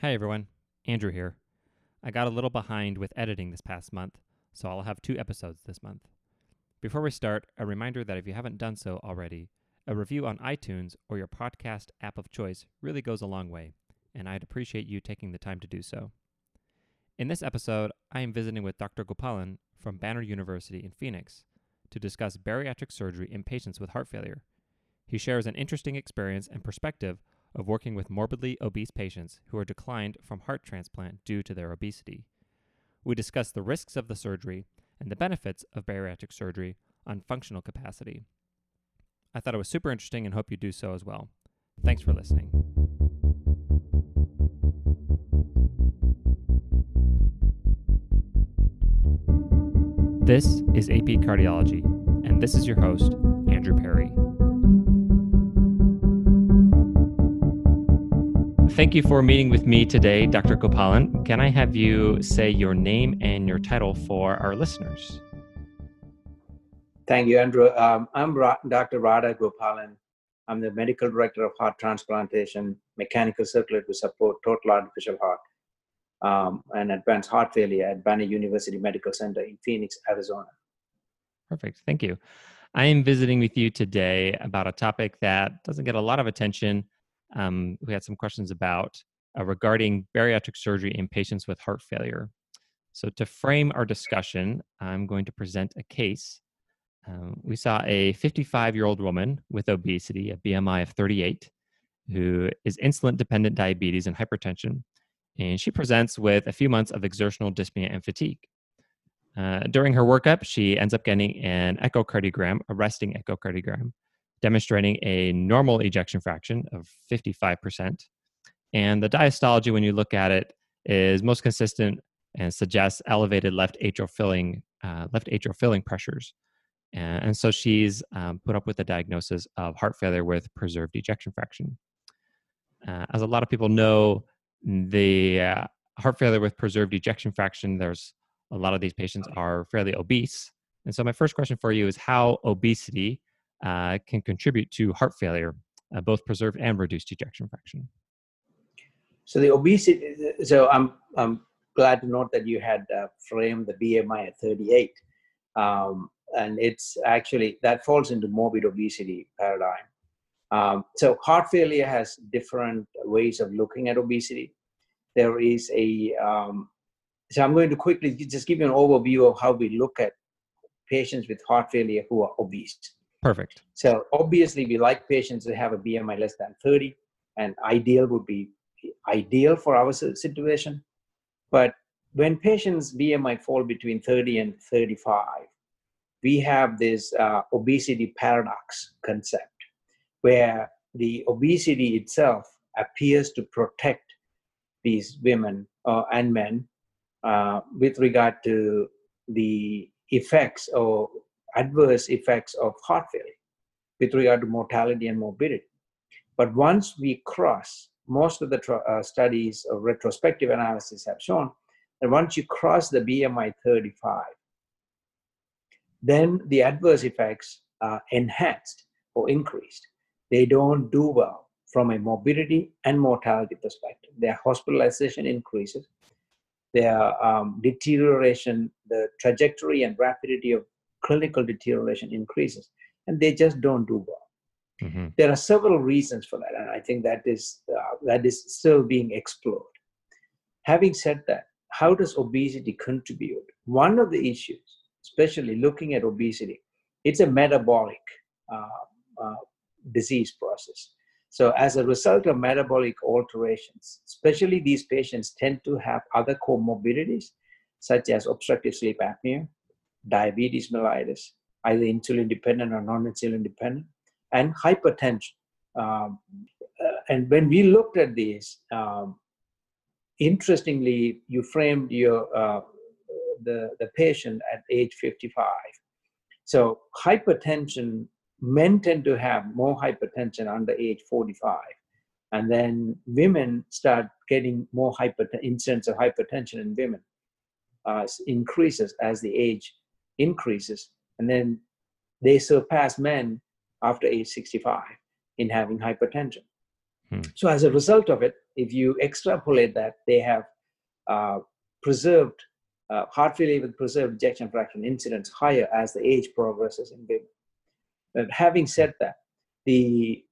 Hey everyone, Andrew here. I got a little behind with editing this past month, so I'll have two episodes this month. Before we start, a reminder that if you haven't done so already, a review on iTunes or your podcast app of choice really goes a long way, and I'd appreciate you taking the time to do so. In this episode, I am visiting with Dr. Gopalan from Banner University in Phoenix to discuss bariatric surgery in patients with heart failure. He shares an interesting experience and perspective of working with morbidly obese patients who are declined from heart transplant due to their obesity. We discuss the risks of the surgery and the benefits of bariatric surgery on functional capacity. I thought it was super interesting and hope you do so as well. Thanks for listening. This is AP Cardiology, and this is your host, Andrew Perry. Thank you for meeting with me today, Dr. Gopalan. Can I have you say your name and your title for our listeners? Thank you, Andrew. Um, I'm Ra- Dr. Radha Gopalan. I'm the medical director of heart transplantation, mechanical circulatory support, total artificial heart, um, and advanced heart failure at Banner University Medical Center in Phoenix, Arizona. Perfect. Thank you. I am visiting with you today about a topic that doesn't get a lot of attention um, we had some questions about uh, regarding bariatric surgery in patients with heart failure. So, to frame our discussion, I'm going to present a case. Um, we saw a 55 year old woman with obesity, a BMI of 38, who is insulin dependent diabetes and hypertension. And she presents with a few months of exertional dyspnea and fatigue. Uh, during her workup, she ends up getting an echocardiogram, a resting echocardiogram, demonstrating a normal ejection fraction of 55%. And the diastology, when you look at it, is most consistent and suggests elevated left atrial filling, uh, left atrial filling pressures. And, and so she's um, put up with the diagnosis of heart failure with preserved ejection fraction. Uh, as a lot of people know, the uh, heart failure with preserved ejection fraction, there's a lot of these patients are fairly obese. And so my first question for you is how obesity uh, can contribute to heart failure, uh, both preserved and reduced ejection fraction. So the obesity. So I'm I'm glad to note that you had uh, framed the BMI at 38, um, and it's actually that falls into morbid obesity paradigm. Um, so heart failure has different ways of looking at obesity. There is a um, so I'm going to quickly just give you an overview of how we look at patients with heart failure who are obese. Perfect. So obviously, we like patients to have a BMI less than 30, and ideal would be ideal for our situation. But when patients' BMI fall between 30 and 35, we have this uh, obesity paradox concept where the obesity itself appears to protect these women uh, and men uh, with regard to the effects or adverse effects of heart failure with regard to mortality and morbidity. But once we cross, most of the uh, studies of retrospective analysis have shown that once you cross the BMI 35, then the adverse effects are enhanced or increased. They don't do well from a morbidity and mortality perspective. Their hospitalization increases, their um, deterioration, the trajectory and rapidity of clinical deterioration increases and they just don't do well. Mm-hmm. there are several reasons for that and i think that is uh, that is still being explored. Having said that how does obesity contribute? One of the issues especially looking at obesity it's a metabolic uh, uh, disease process. So as a result of metabolic alterations especially these patients tend to have other comorbidities such as obstructive sleep apnea diabetes mellitus, either insulin dependent or non insulin dependent, and hypertension. Um, uh, and when we looked at these, um, interestingly, you framed your uh, the, the patient at age 55. So hypertension, men tend to have more hypertension under age 45. And then women start getting more hypertension, incidence of hypertension in women uh, increases as the age increases, and then they surpass men after age 65 in having hypertension. Hmm. So, as a result of it, if you extrapolate that, they have uh, preserved uh, heart failure with preserved ejection fraction incidence higher as the age progresses in women. But having said that, the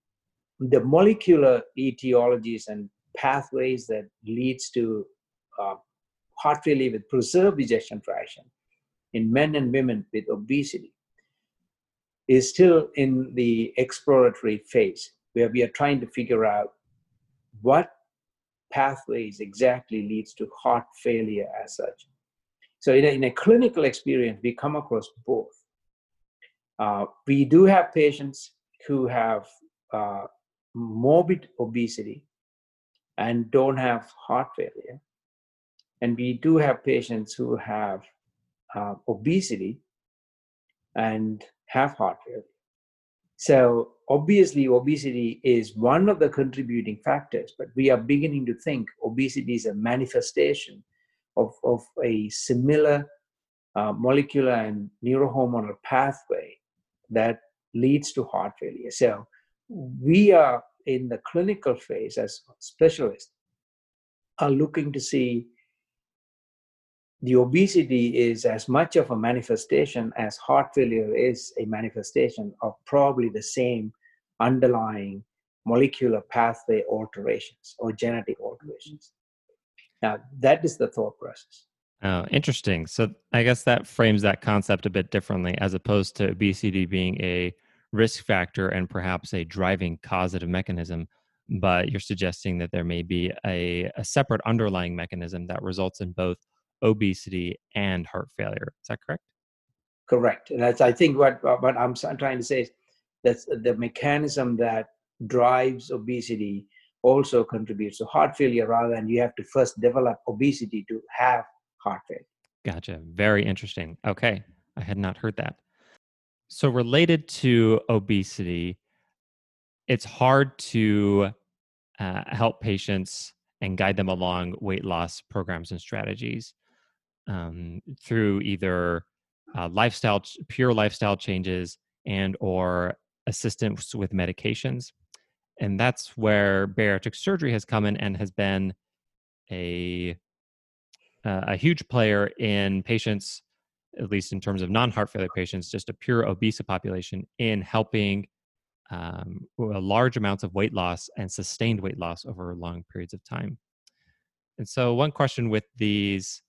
the molecular etiologies and pathways that leads to uh, heart failure with preserved ejection fraction in men and women with obesity is still in the exploratory phase where we are trying to figure out what pathways exactly leads to heart failure as such so in a, in a clinical experience we come across both uh, we do have patients who have uh, morbid obesity and don't have heart failure. And we do have patients who have uh, obesity and have heart failure. So, obviously, obesity is one of the contributing factors, but we are beginning to think obesity is a manifestation of, of a similar uh, molecular and neurohormonal pathway that leads to heart failure. So, we are in the clinical phase as specialists are looking to see the obesity is as much of a manifestation as heart failure is a manifestation of probably the same underlying molecular pathway alterations or genetic alterations. Now, that is the thought process. Oh, interesting. So I guess that frames that concept a bit differently as opposed to obesity being a risk factor and perhaps a driving causative mechanism, but you're suggesting that there may be a, a separate underlying mechanism that results in both obesity and heart failure. Is that correct? Correct. And that's, I think what, what I'm trying to say is that the mechanism that drives obesity also contributes to heart failure rather than you have to first develop obesity to have heart failure. Gotcha. Very interesting. Okay. I had not heard that. So, related to obesity, it's hard to uh, help patients and guide them along weight loss programs and strategies um, through either uh, lifestyle, pure lifestyle changes, and or assistance with medications. And that's where bariatric surgery has come in and has been a uh, a huge player in patients at least in terms of non-heart failure patients, just a pure obese population in helping um, large amounts of weight loss and sustained weight loss over long periods of time. And so, one question with these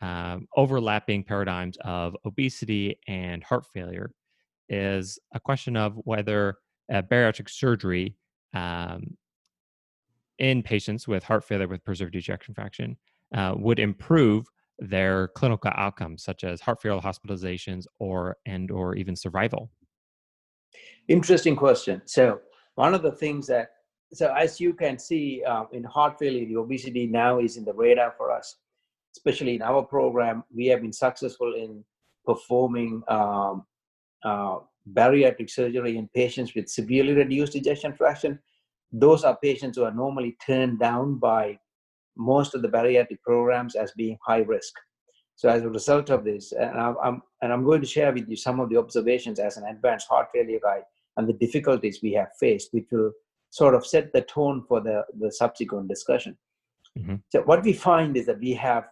um, overlapping paradigms of obesity and heart failure is a question of whether bariatric surgery um, in patients with heart failure with preserved ejection fraction uh, would improve their clinical outcomes such as heart failure hospitalizations or and or even survival. Interesting question. So one of the things that so as you can see uh, in heart failure the obesity now is in the radar for us especially in our program we have been successful in performing um, uh, bariatric surgery in patients with severely reduced ejection fraction those are patients who are normally turned down by most of the bariatric programs as being high risk. So as a result of this, and I'm, and I'm going to share with you some of the observations as an advanced heart failure guy and the difficulties we have faced, which will sort of set the tone for the, the subsequent discussion. Mm-hmm. So what we find is that we have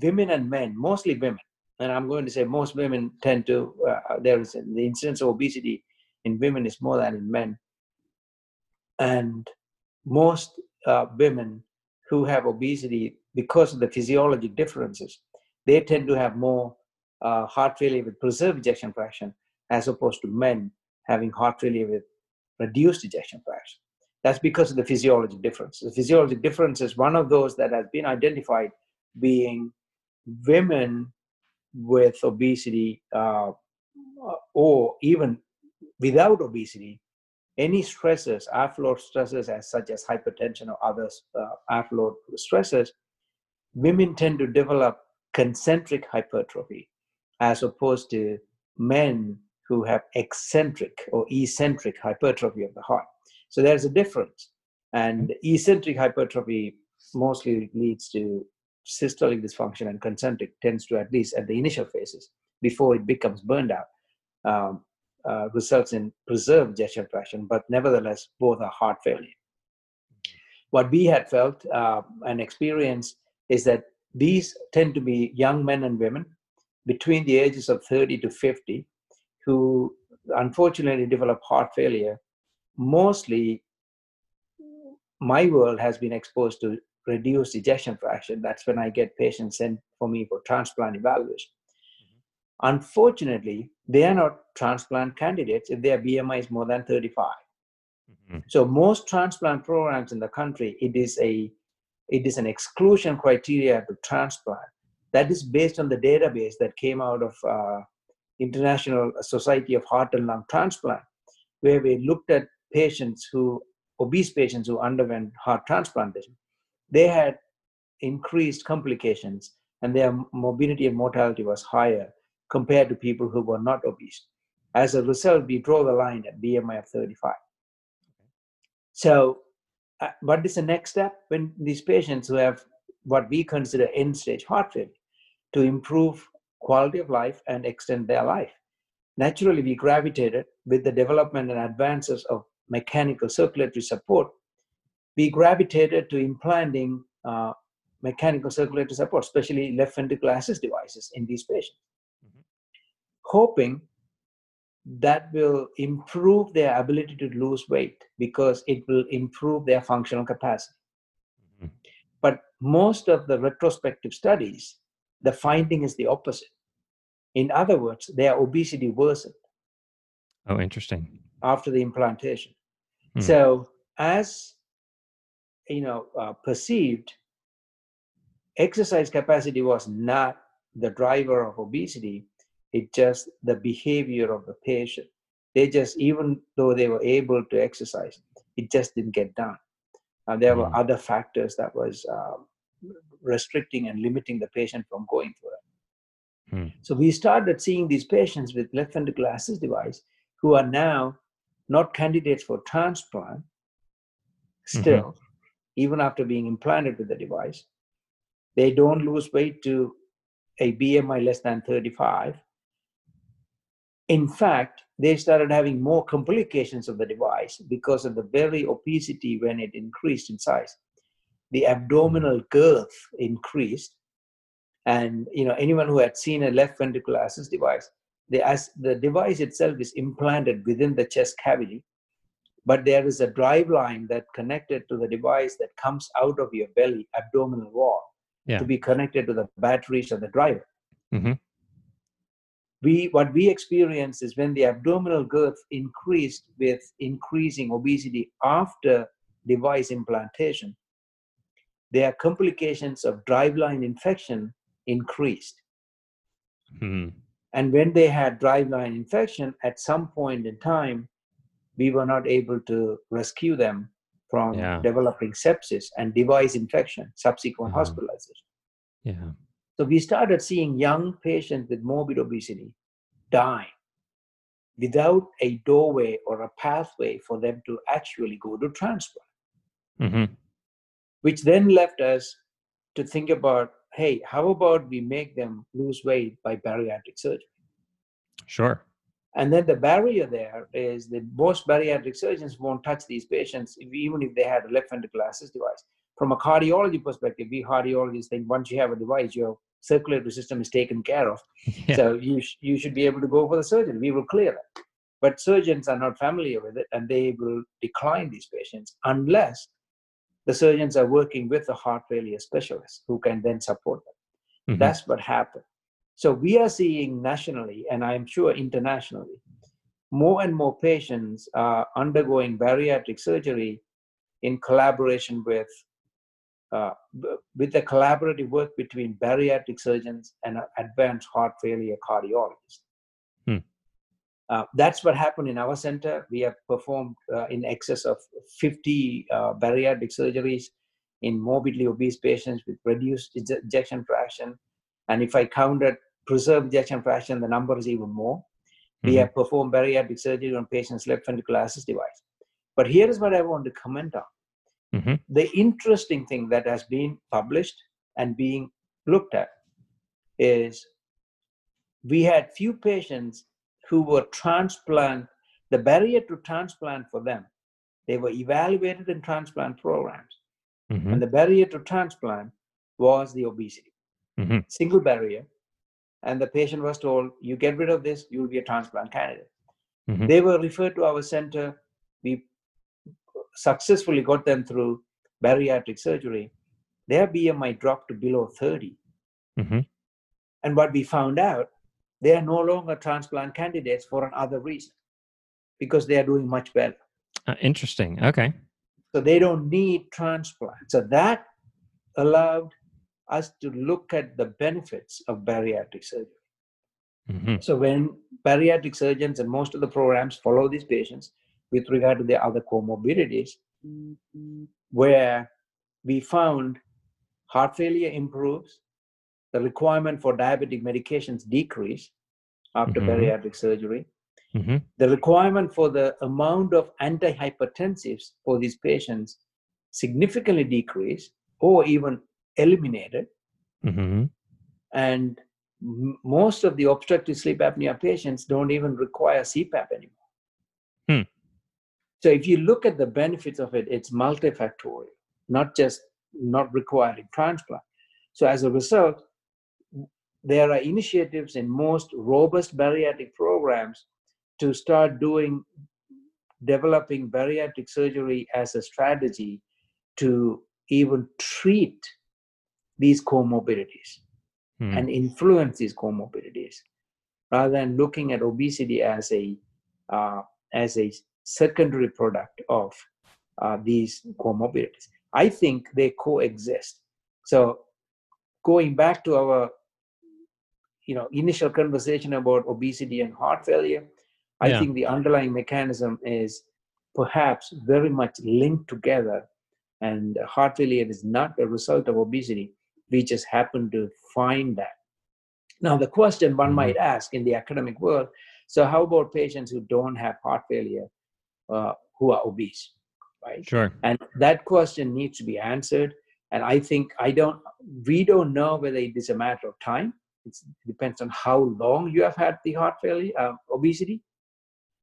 women and men, mostly women, and I'm going to say most women tend to, uh, there is the incidence of obesity in women is more than in men. And most uh, women who have obesity because of the physiologic differences, they tend to have more uh, heart failure with preserved ejection fraction as opposed to men having heart failure with reduced ejection fraction. That's because of the physiologic difference. The physiologic difference is one of those that has been identified being women with obesity uh, or even without obesity any stresses, afterload stresses as such as hypertension or other uh, afterload stresses, women tend to develop concentric hypertrophy as opposed to men who have eccentric or eccentric hypertrophy of the heart. So there's a difference. And eccentric hypertrophy mostly leads to systolic dysfunction, and concentric tends to, at least at the initial phases, before it becomes burned out, um, uh, results in preserved ejection fraction, but nevertheless, both are heart failure. what we had felt uh, and experienced is that these tend to be young men and women between the ages of 30 to 50 who unfortunately develop heart failure. Mostly, my world has been exposed to reduced ejection fraction. That's when I get patients sent for me for transplant evaluation. Mm-hmm. Unfortunately, they are not transplant candidates if their BMI is more than 35. Mm-hmm. So most transplant programs in the country, it is a it is an exclusion criteria to transplant. That is based on the database that came out of uh, International Society of Heart and Lung Transplant, where we looked at patients who obese patients who underwent heart transplantation they had increased complications and their morbidity and mortality was higher compared to people who were not obese. As a result, we draw the line at BMI of 35. So, uh, what is the next step when these patients who have what we consider end stage heart failure to improve quality of life and extend their life? Naturally, we gravitated with the development and advances of mechanical circulatory support we gravitated to implanting uh, mechanical circulatory support, especially left ventricular assist devices in these patients, mm-hmm. hoping that will improve their ability to lose weight because it will improve their functional capacity. Mm-hmm. But most of the retrospective studies, the finding is the opposite. In other words, their obesity worsened. Oh, interesting. After the implantation. Hmm. So, as you know uh, perceived exercise capacity was not the driver of obesity it just the behavior of the patient they just even though they were able to exercise it just didn't get done and there were mm. other factors that was um, restricting and limiting the patient from going through it mm. so we started seeing these patients with left ventricular assist device who are now not candidates for transplant mm-hmm. still mm-hmm even after being implanted with the device. They don't lose weight to a BMI less than 35. In fact, they started having more complications of the device because of the very obesity when it increased in size. The abdominal girth increased. And you know, anyone who had seen a left ventricular assist device, the, as the device itself is implanted within the chest cavity but there is a drive line that connected to the device that comes out of your belly abdominal wall yeah. to be connected to the batteries of the driver mm-hmm. we what we experience is when the abdominal girth increased with increasing obesity after device implantation their complications of driveline infection increased mm-hmm. and when they had driveline infection at some point in time we were not able to rescue them from yeah. developing sepsis and device infection, subsequent mm-hmm. hospitalization. Yeah. So we started seeing young patients with morbid obesity die without a doorway or a pathway for them to actually go to transplant. Mm-hmm. Which then left us to think about hey, how about we make them lose weight by bariatric surgery? Sure. And then the barrier there is that most bariatric surgeons won't touch these patients, if, even if they had a left ventricular assist device. From a cardiology perspective, we cardiologists think once you have a device, your circulatory system is taken care of. Yeah. So you, sh- you should be able to go for the surgery. We will clear it. But surgeons are not familiar with it and they will decline these patients unless the surgeons are working with a heart failure specialist who can then support them. Mm-hmm. That's what happened. So we are seeing nationally, and I'm sure internationally, more and more patients are undergoing bariatric surgery in collaboration with uh, with the collaborative work between bariatric surgeons and advanced heart failure cardiologists. Hmm. Uh, that's what happened in our center. We have performed uh, in excess of 50 uh, bariatric surgeries in morbidly obese patients with reduced ejection fraction and if I counted preserved ejection fraction, the number is even more. Mm-hmm. We have performed bariatric surgery on patients' left ventricular assist device. But here is what I want to comment on. Mm-hmm. The interesting thing that has been published and being looked at is we had few patients who were transplant, the barrier to transplant for them, they were evaluated in transplant programs. Mm-hmm. And the barrier to transplant was the obesity. Mm-hmm. Single barrier. And the patient was told, you get rid of this, you'll be a transplant candidate. Mm-hmm. They were referred to our center. We successfully got them through bariatric surgery. Their BMI dropped to below 30. Mm-hmm. And what we found out, they are no longer transplant candidates for another reason because they are doing much better. Uh, interesting. Okay. So they don't need transplant. So that allowed us to look at the benefits of bariatric surgery. Mm-hmm. So when bariatric surgeons and most of the programs follow these patients with regard to their other comorbidities, where we found heart failure improves, the requirement for diabetic medications decrease after mm-hmm. bariatric surgery, Mm-hmm. The requirement for the amount of antihypertensives for these patients significantly decreased or even eliminated. Mm-hmm. And m- most of the obstructive sleep apnea patients don't even require CPAP anymore. Hmm. So if you look at the benefits of it, it's multifactorial, not just not requiring transplant. So as a result, there are initiatives in most robust bariatric programs to start doing developing bariatric surgery as a strategy to even treat these comorbidities hmm. and influence these comorbidities rather than looking at obesity as a uh, as a secondary product of uh, these comorbidities i think they coexist so going back to our you know initial conversation about obesity and heart failure I yeah. think the underlying mechanism is perhaps very much linked together, and heart failure is not a result of obesity. We just happen to find that. Now, the question one mm-hmm. might ask in the academic world so, how about patients who don't have heart failure uh, who are obese? Right? Sure. And that question needs to be answered. And I think I don't, we don't know whether it is a matter of time. It's, it depends on how long you have had the heart failure, uh, obesity,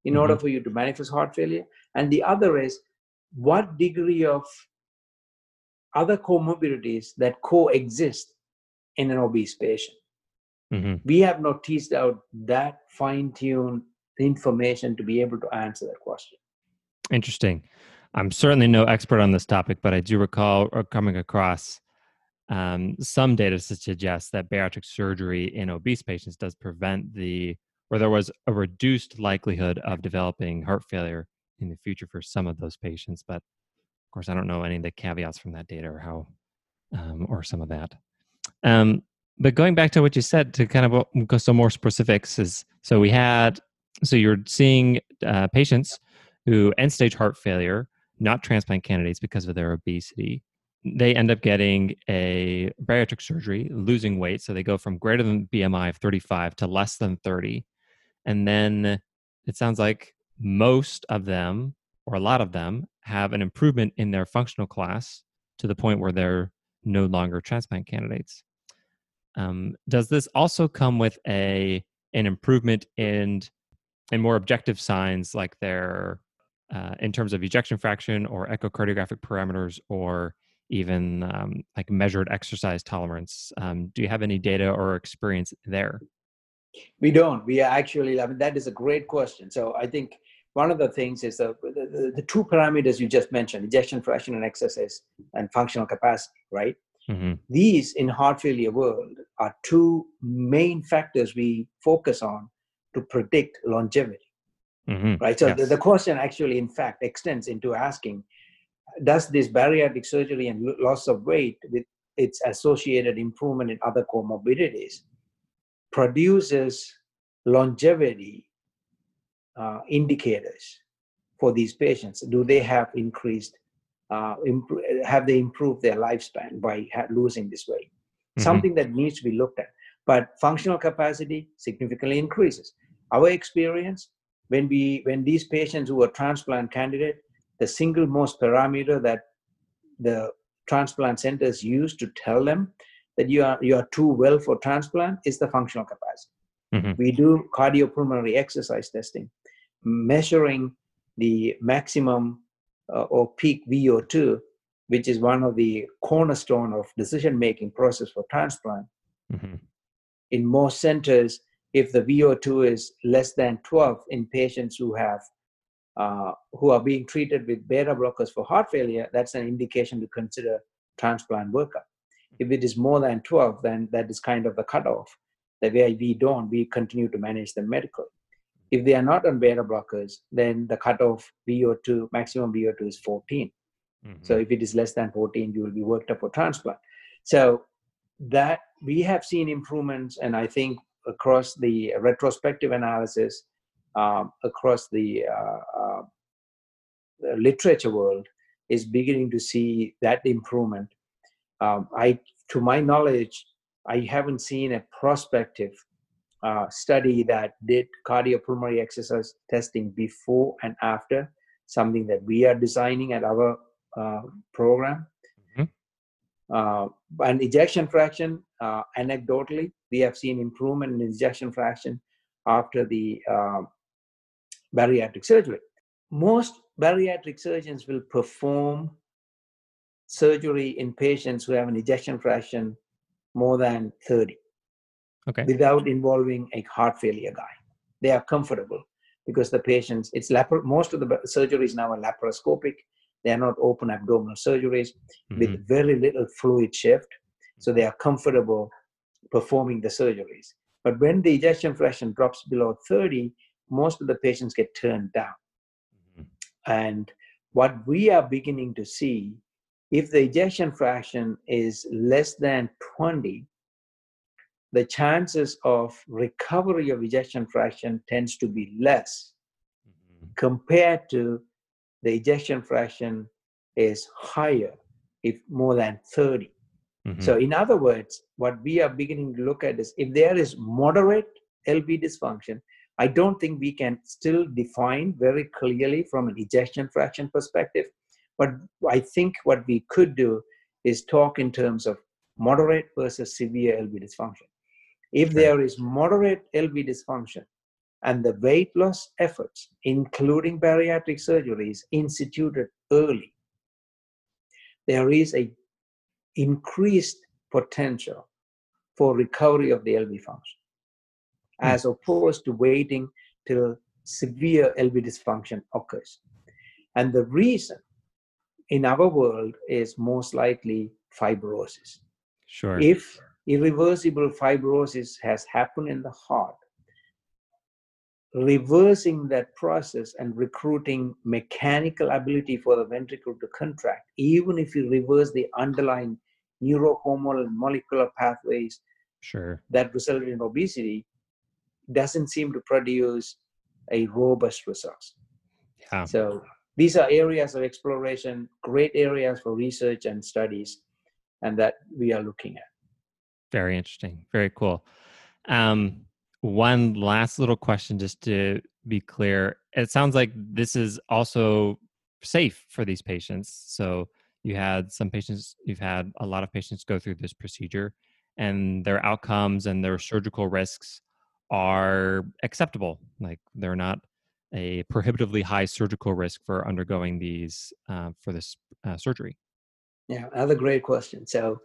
in mm-hmm. order for you to manifest heart failure. And the other is what degree of other comorbidities that coexist in an obese patient. Mm-hmm. We have not teased out that fine tuned information to be able to answer that question. Interesting. I'm certainly no expert on this topic, but I do recall uh, coming across um, some data to suggest that bariatric surgery in obese patients does prevent the or there was a reduced likelihood of developing heart failure in the future for some of those patients. But of course, I don't know any of the caveats from that data or how, um, or some of that. Um, but going back to what you said to kind of go some more specifics is so we had, so you're seeing uh, patients who end stage heart failure, not transplant candidates because of their obesity. They end up getting a bariatric surgery, losing weight. So they go from greater than BMI of 35 to less than 30 and then it sounds like most of them, or a lot of them, have an improvement in their functional class to the point where they're no longer transplant candidates. Um, does this also come with a an improvement in in more objective signs like their uh, in terms of ejection fraction or echocardiographic parameters or even um, like measured exercise tolerance? Um, do you have any data or experience there? We don't. We actually, I mean, that is a great question. So I think one of the things is the, the, the two parameters you just mentioned, ejection fraction and exercise and functional capacity, right? Mm-hmm. These in heart failure world are two main factors we focus on to predict longevity. Mm-hmm. Right. So yes. the, the question actually, in fact, extends into asking Does this bariatric surgery and loss of weight with its associated improvement in other comorbidities produces longevity uh, indicators for these patients. Do they have increased, uh, imp- have they improved their lifespan by ha- losing this weight? Mm-hmm. Something that needs to be looked at. But functional capacity significantly increases. Our experience, when we when these patients who are transplant candidate, the single most parameter that the transplant centers use to tell them that you are you are too well for transplant is the functional capacity. Mm-hmm. We do cardiopulmonary exercise testing, measuring the maximum uh, or peak VO2 which is one of the cornerstone of decision making process for transplant. Mm-hmm. In most centers, if the VO2 is less than 12 in patients who have uh, who are being treated with beta blockers for heart failure, that's an indication to consider transplant workup. If it is more than 12, then that is kind of the cutoff. The way we don't, we continue to manage them medically. If they are not on beta blockers, then the cutoff VO2, maximum VO2 is 14. Mm-hmm. So if it is less than 14, you will be worked up for transplant. So that we have seen improvements, and I think across the retrospective analysis, um, across the, uh, uh, the, literature world, is beginning to see that improvement. Um, I, to my knowledge, I haven't seen a prospective uh, study that did cardiopulmonary exercise testing before and after, something that we are designing at our uh, program. Mm-hmm. Uh, and ejection fraction, uh, anecdotally, we have seen improvement in ejection fraction after the uh, bariatric surgery. Most bariatric surgeons will perform surgery in patients who have an ejection fraction more than 30 okay. without involving a heart failure guy. They are comfortable because the patients, it's lapar- most of the surgeries now are laparoscopic. They are not open abdominal surgeries mm-hmm. with very little fluid shift. So they are comfortable performing the surgeries. But when the ejection fraction drops below 30, most of the patients get turned down. Mm-hmm. And what we are beginning to see, if the ejection fraction is less than 20, the chances of recovery of ejection fraction tends to be less mm-hmm. compared to the ejection fraction is higher if more than 30 mm-hmm. so in other words what we are beginning to look at is if there is moderate lv dysfunction i don't think we can still define very clearly from an ejection fraction perspective but i think what we could do is talk in terms of moderate versus severe lv dysfunction if there is moderate LV dysfunction and the weight loss efforts, including bariatric surgeries, instituted early, there is a increased potential for recovery of the LV function, hmm. as opposed to waiting till severe LV dysfunction occurs. And the reason in our world is most likely fibrosis. Sure. If irreversible fibrosis has happened in the heart, reversing that process and recruiting mechanical ability for the ventricle to contract, even if you reverse the underlying neurohormonal and molecular pathways sure. that resulted in obesity, doesn't seem to produce a robust result. Yeah. So these are areas of exploration, great areas for research and studies, and that we are looking at. Very interesting. Very cool. Um, one last little question just to be clear. It sounds like this is also safe for these patients. So you had some patients, you've had a lot of patients go through this procedure and their outcomes and their surgical risks are acceptable. Like they're not a prohibitively high surgical risk for undergoing these uh, for this uh, surgery. Yeah, another great question. So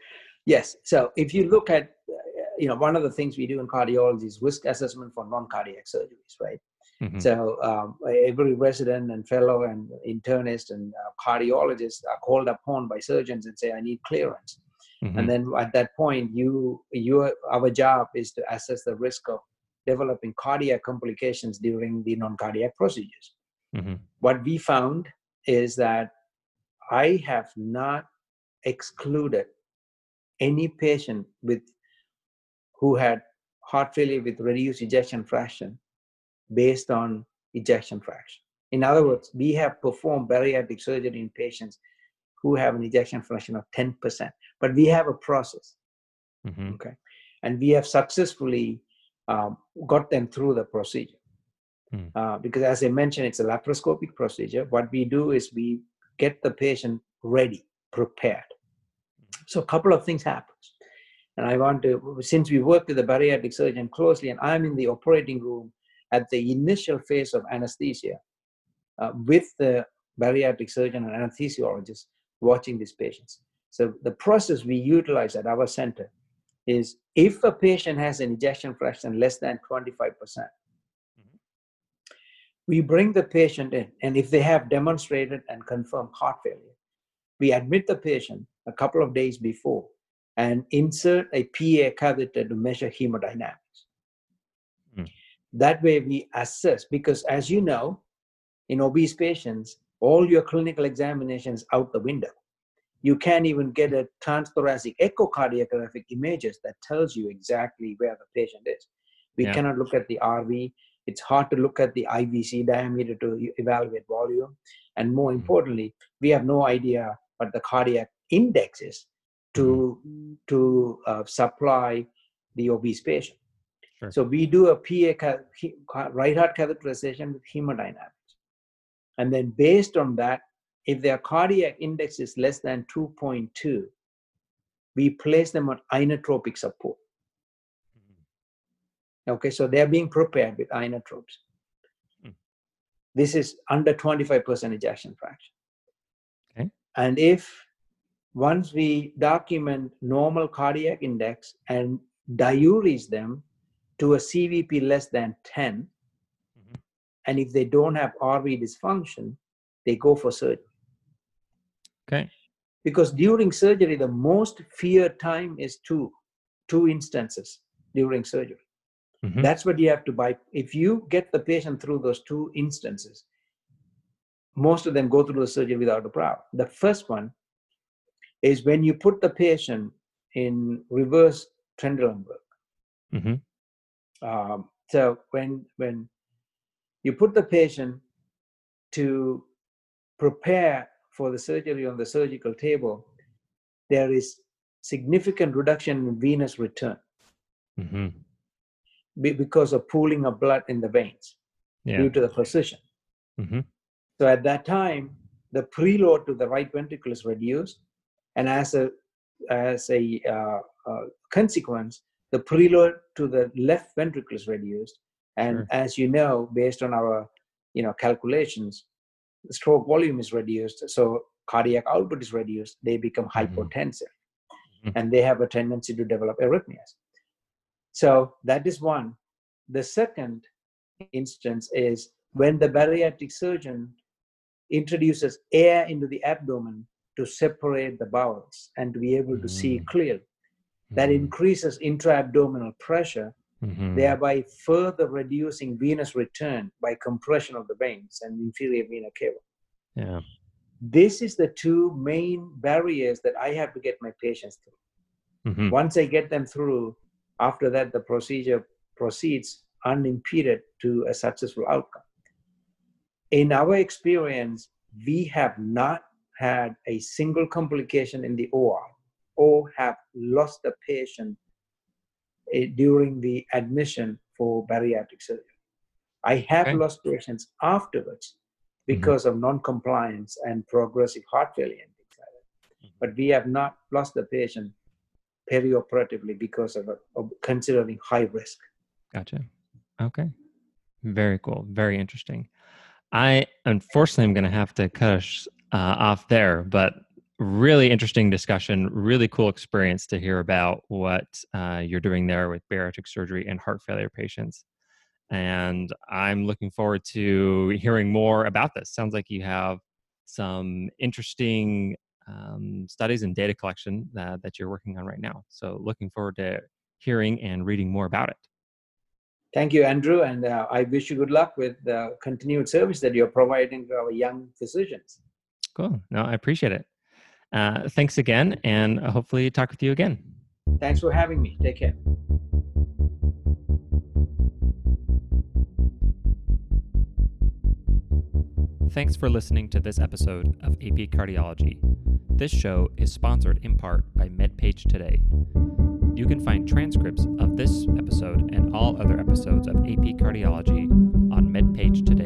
Yes. So if you look at, uh, you know, one of the things we do in cardiology is risk assessment for non-cardiac surgeries, right? Mm-hmm. So um, every resident and fellow and internist and uh, cardiologist are called upon by surgeons and say, "I need clearance." Mm-hmm. And then at that point, you, you, our job is to assess the risk of developing cardiac complications during the non-cardiac procedures. Mm-hmm. What we found is that I have not excluded any patient with who had heart failure with reduced ejection fraction based on ejection fraction. In other words, we have performed bariatric surgery in patients who have an ejection fraction of 10%, but we have a process. Mm-hmm. Okay. And we have successfully um, got them through the procedure. Mm. Uh, because as I mentioned, it's a laparoscopic procedure. What we do is we get the patient ready, prepared. So a couple of things happens. And I want to, since we work with the bariatric surgeon closely, and I'm in the operating room at the initial phase of anesthesia uh, with the bariatric surgeon and anesthesiologist, watching these patients. So the process we utilize at our center is if a patient has an ejection fraction less than 25%, percent we bring the patient in, and if they have demonstrated and confirmed heart failure, we admit the patient a couple of days before and insert a PA catheter to measure hemodynamics. Mm. That way, we assess because, as you know, in obese patients, all your clinical examinations out the window. You can't even get a transthoracic echocardiographic images that tells you exactly where the patient is. We yeah. cannot look at the RV. It's hard to look at the IVC diameter to evaluate volume. And more mm-hmm. importantly, we have no idea what the cardiac index is to, mm-hmm. to uh, supply the obese patient. Sure. So we do a PA right heart catheterization with hemodynamics. And then based on that, if their cardiac index is less than 2.2, we place them on inotropic support. Mm-hmm. Okay, so they're being prepared with inotropes. Mm. This is under 25% ejection fraction. And if once we document normal cardiac index and diuresis them to a CVP less than 10, and if they don't have RV dysfunction, they go for surgery. Okay. Because during surgery, the most feared time is two, two instances during surgery. Mm-hmm. That's what you have to buy. If you get the patient through those two instances, most of them go through the surgery without a problem. The first one is when you put the patient in reverse Trendelenburg. Mm-hmm. Um, so when when you put the patient to prepare for the surgery on the surgical table, there is significant reduction in venous return mm-hmm. because of pooling of blood in the veins yeah. due to the position. Mm-hmm. So at that time, the preload to the right ventricle is reduced, and as a as a uh, uh, consequence, the preload to the left ventricle is reduced, and sure. as you know, based on our you know calculations, the stroke volume is reduced, so cardiac output is reduced. They become mm-hmm. hypotensive, mm-hmm. and they have a tendency to develop arrhythmias. So that is one. The second instance is when the bariatric surgeon introduces air into the abdomen to separate the bowels and to be able to mm-hmm. see clearly. That mm-hmm. increases intra-abdominal pressure mm-hmm. thereby further reducing venous return by compression of the veins and inferior vena cava. Yeah. This is the two main barriers that I have to get my patients through. Mm-hmm. Once I get them through, after that, the procedure proceeds unimpeded to a successful outcome. In our experience, we have not had a single complication in the OR or have lost the patient Eh, during the admission for bariatric surgery. I have okay. lost patients afterwards because mm-hmm. of non-compliance and progressive heart failure and things like that. Mm-hmm. But we have not lost the patient perioperatively because of, a, of considering high risk. Gotcha. Okay. Very cool. Very interesting. I unfortunately am going to have to cut us uh, off there, but really interesting discussion really cool experience to hear about what uh, you're doing there with bariatric surgery and heart failure patients and i'm looking forward to hearing more about this. Sounds like you have some interesting um, studies and data collection uh, that you're working on right now so looking forward to hearing and reading more about it thank you andrew and uh, i wish you good luck with the continued service that you're providing to our young physicians cool no i appreciate it uh, thanks again, and hopefully talk with you again. Thanks for having me. Take care. Thanks for listening to this episode of AP Cardiology. This show is sponsored in part by MedPage Today. You can find transcripts of this episode and all other episodes of AP Cardiology on MedPage Today